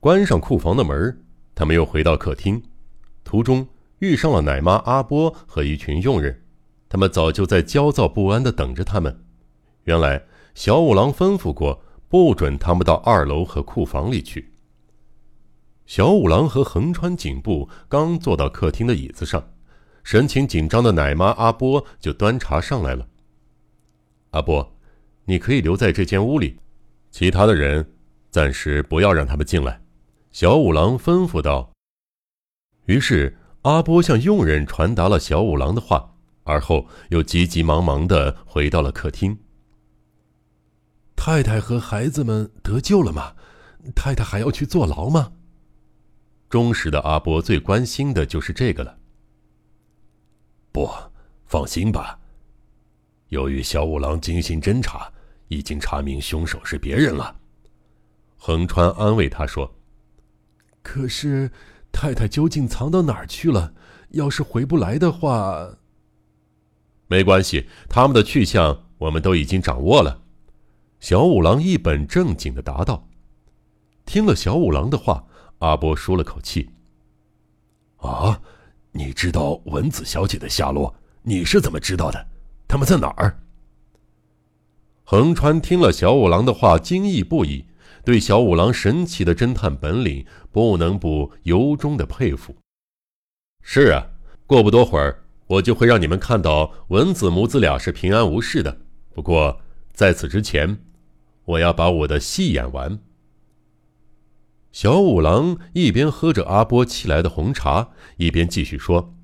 关上库房的门，他们又回到客厅，途中遇上了奶妈阿波和一群佣人，他们早就在焦躁不安地等着他们。原来小五郎吩咐过，不准他们到二楼和库房里去。小五郎和横川警部刚坐到客厅的椅子上，神情紧张的奶妈阿波就端茶上来了。阿波，你可以留在这间屋里，其他的人暂时不要让他们进来。小五郎吩咐道。于是阿波向佣人传达了小五郎的话，而后又急急忙忙的回到了客厅。太太和孩子们得救了吗？太太还要去坐牢吗？忠实的阿波最关心的就是这个了。不，放心吧。由于小五郎精心侦查，已经查明凶手是别人了。横川安慰他说。可是，太太究竟藏到哪儿去了？要是回不来的话，没关系，他们的去向我们都已经掌握了。小五郎一本正经的答道。听了小五郎的话，阿波舒了口气。啊，你知道文子小姐的下落？你是怎么知道的？他们在哪儿？横川听了小五郎的话，惊异不已。对小五郎神奇的侦探本领，不能不由衷的佩服。是啊，过不多会儿，我就会让你们看到文子母子俩是平安无事的。不过在此之前，我要把我的戏演完。小五郎一边喝着阿波沏来的红茶，一边继续说：“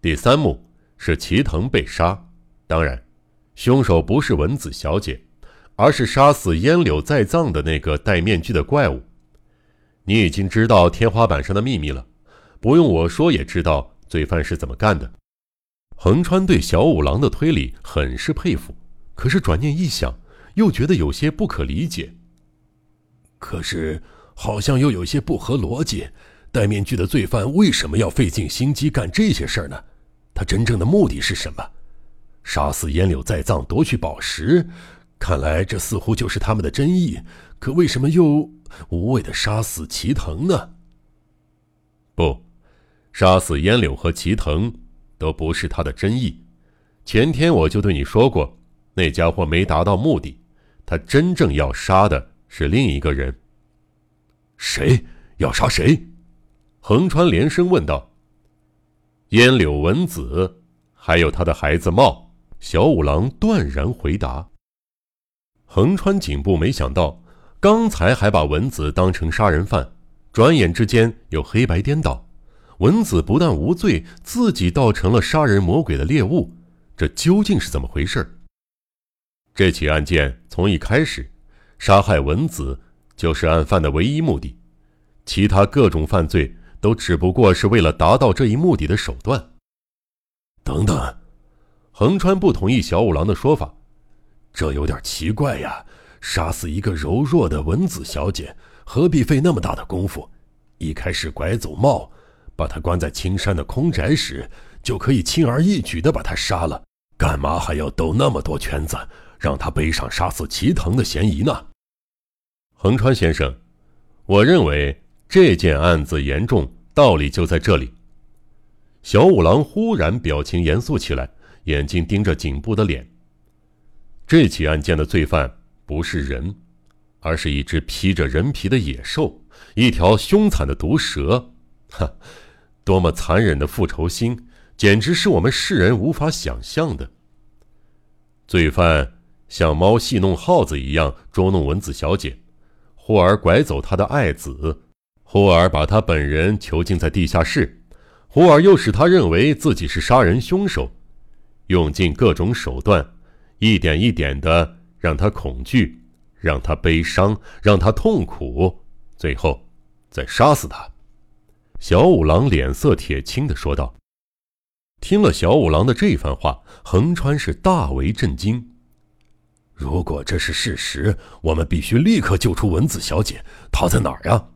第三幕是齐藤被杀，当然，凶手不是文子小姐。”而是杀死烟柳在藏的那个戴面具的怪物。你已经知道天花板上的秘密了，不用我说也知道罪犯是怎么干的。横川对小五郎的推理很是佩服，可是转念一想，又觉得有些不可理解。可是好像又有些不合逻辑。戴面具的罪犯为什么要费尽心机干这些事儿呢？他真正的目的是什么？杀死烟柳在藏，夺取宝石。看来这似乎就是他们的真意，可为什么又无谓的杀死齐藤呢？不，杀死烟柳和齐藤都不是他的真意。前天我就对你说过，那家伙没达到目的，他真正要杀的是另一个人。谁要杀谁？横川连声问道。烟柳文子，还有他的孩子茂。小五郎断然回答。横川警部没想到，刚才还把文子当成杀人犯，转眼之间又黑白颠倒。文子不但无罪，自己倒成了杀人魔鬼的猎物，这究竟是怎么回事？这起案件从一开始，杀害文子就是案犯的唯一目的，其他各种犯罪都只不过是为了达到这一目的的手段。等等，横川不同意小五郎的说法。这有点奇怪呀！杀死一个柔弱的文子小姐，何必费那么大的功夫？一开始拐走茂，把他关在青山的空宅时，就可以轻而易举地把他杀了。干嘛还要兜那么多圈子，让他背上杀死齐藤的嫌疑呢？横川先生，我认为这件案子严重，道理就在这里。小五郎忽然表情严肃起来，眼睛盯着颈部的脸。这起案件的罪犯不是人，而是一只披着人皮的野兽，一条凶残的毒蛇。哈，多么残忍的复仇心，简直是我们世人无法想象的。罪犯像猫戏弄耗子一样捉弄文子小姐，忽而拐走她的爱子，忽而把她本人囚禁在地下室，忽而又使他认为自己是杀人凶手，用尽各种手段。一点一点的让他恐惧，让他悲伤，让他痛苦，最后再杀死他。小五郎脸色铁青的说道。听了小五郎的这番话，横川是大为震惊。如果这是事实，我们必须立刻救出文子小姐。她在哪儿呀？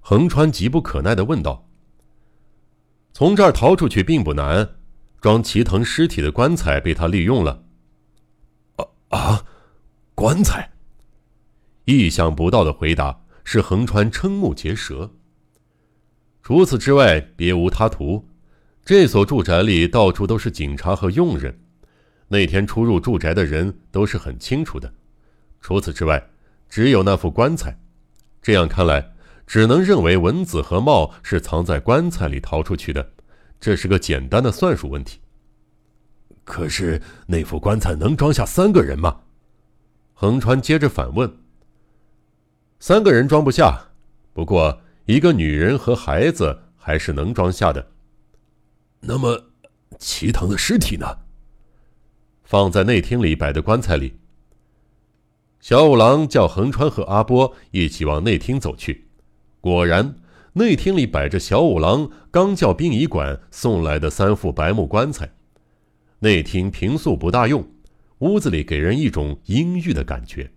横川急不可耐的问道。从这儿逃出去并不难，装齐藤尸体的棺材被他利用了。啊！棺材！意想不到的回答是横川瞠目结舌。除此之外，别无他图。这所住宅里到处都是警察和佣人，那天出入住宅的人都是很清楚的。除此之外，只有那副棺材。这样看来，只能认为文子和茂是藏在棺材里逃出去的。这是个简单的算术问题。可是那副棺材能装下三个人吗？横川接着反问。三个人装不下，不过一个女人和孩子还是能装下的。那么，齐藤的尸体呢？放在内厅里摆的棺材里。小五郎叫横川和阿波一起往内厅走去。果然，内厅里摆着小五郎刚叫殡仪馆送来的三副白木棺材。内厅平素不大用，屋子里给人一种阴郁的感觉。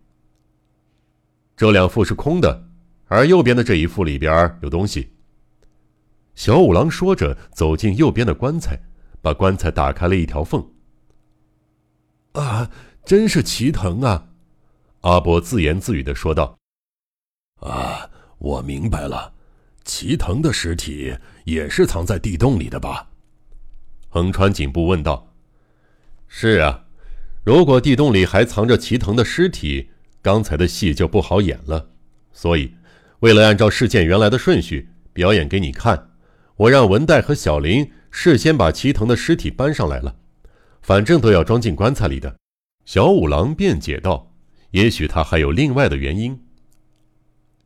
这两副是空的，而右边的这一副里边有东西。小五郎说着，走进右边的棺材，把棺材打开了一条缝。啊，真是齐藤啊！阿伯自言自语的说道。啊，我明白了，齐藤的尸体也是藏在地洞里的吧？横川警部问道。是啊，如果地洞里还藏着齐藤的尸体，刚才的戏就不好演了。所以，为了按照事件原来的顺序表演给你看，我让文代和小林事先把齐藤的尸体搬上来了。反正都要装进棺材里的。小五郎辩解道：“也许他还有另外的原因。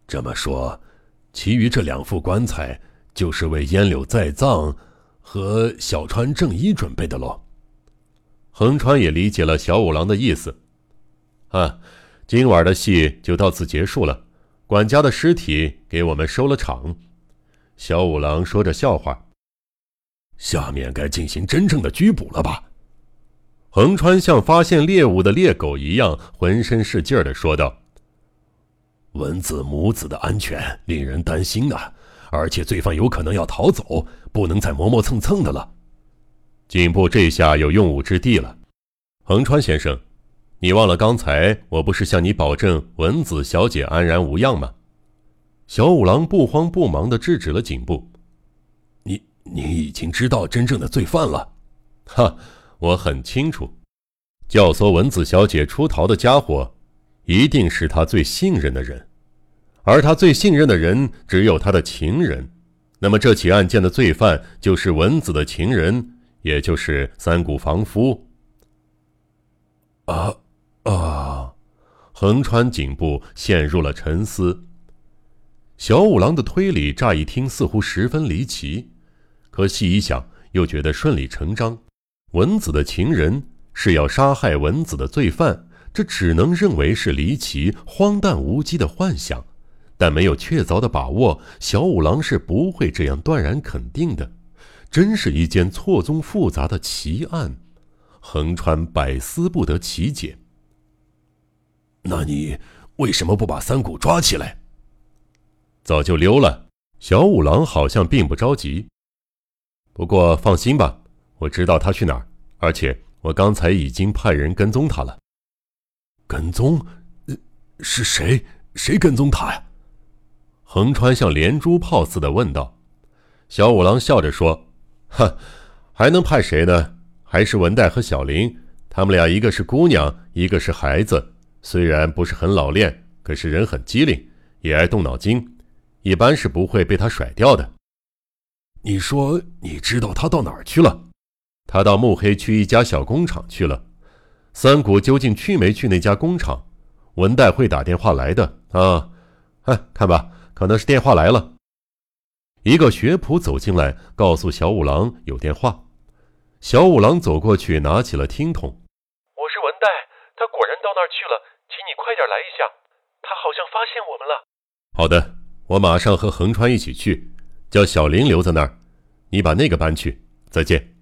这么说，其余这两副棺材就是为烟柳在葬和小川正一准备的喽。”横川也理解了小五郎的意思，啊，今晚的戏就到此结束了。管家的尸体给我们收了场。小五郎说着笑话。下面该进行真正的拘捕了吧？横川像发现猎物的猎狗一样，浑身是劲儿的说道：“文子母子的安全令人担心啊，而且罪犯有可能要逃走，不能再磨磨蹭蹭的了。”警部这下有用武之地了，横川先生，你忘了刚才我不是向你保证文子小姐安然无恙吗？小五郎不慌不忙地制止了警部。你你已经知道真正的罪犯了？哈，我很清楚，教唆文子小姐出逃的家伙，一定是他最信任的人，而他最信任的人只有他的情人。那么这起案件的罪犯就是文子的情人。也就是三谷房夫。啊啊！横川颈部陷入了沉思。小五郎的推理乍一听似乎十分离奇，可细一想又觉得顺理成章。文子的情人是要杀害文子的罪犯，这只能认为是离奇、荒诞无稽的幻想，但没有确凿的把握，小五郎是不会这样断然肯定的。真是一件错综复杂的奇案，横川百思不得其解。那你为什么不把三谷抓起来？早就溜了。小五郎好像并不着急。不过放心吧，我知道他去哪儿，而且我刚才已经派人跟踪他了。跟踪？是谁？谁跟踪他呀？横川像连珠炮似的问道。小五郎笑着说。哼，还能派谁呢？还是文代和小林，他们俩一个是姑娘，一个是孩子。虽然不是很老练，可是人很机灵，也爱动脑筋，一般是不会被他甩掉的。你说你知道他到哪儿去了？他到慕黑区一家小工厂去了。三谷究竟去没去那家工厂？文代会打电话来的啊！哎，看吧，可能是电话来了。一个学仆走进来，告诉小五郎有电话。小五郎走过去，拿起了听筒：“我是文代，他果然到那儿去了，请你快点来一下，他好像发现我们了。”“好的，我马上和横川一起去，叫小林留在那儿，你把那个搬去。再见。”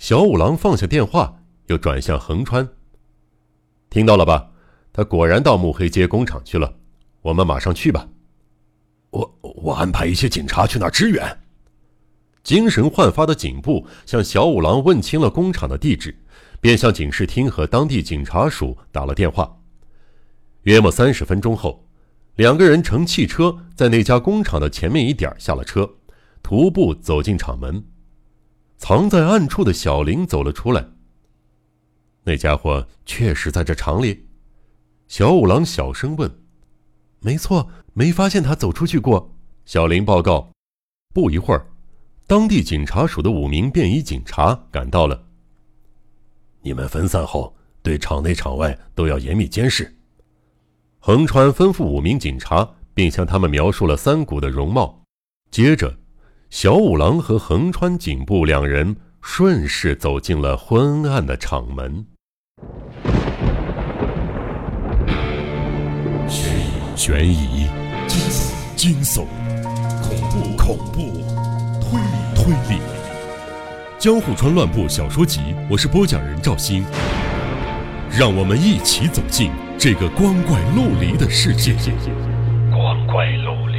小五郎放下电话，又转向横川：“听到了吧？他果然到木黑街工厂去了，我们马上去吧。”我安排一些警察去那儿支援。精神焕发的警部向小五郎问清了工厂的地址，便向警视厅和当地警察署打了电话。约莫三十分钟后，两个人乘汽车在那家工厂的前面一点下了车，徒步走进厂门。藏在暗处的小林走了出来。那家伙确实在这厂里。小五郎小声问：“没错，没发现他走出去过。”小林报告。不一会儿，当地警察署的五名便衣警察赶到了。你们分散后，对场内场外都要严密监视。横川吩咐五名警察，并向他们描述了三谷的容貌。接着，小五郎和横川警部两人顺势走进了昏暗的厂门。悬疑，惊悚，恐怖，恐怖，推理，推理。江户川乱步小说集，我是播讲人赵鑫，让我们一起走进这个光怪陆离的世界。光怪陆离。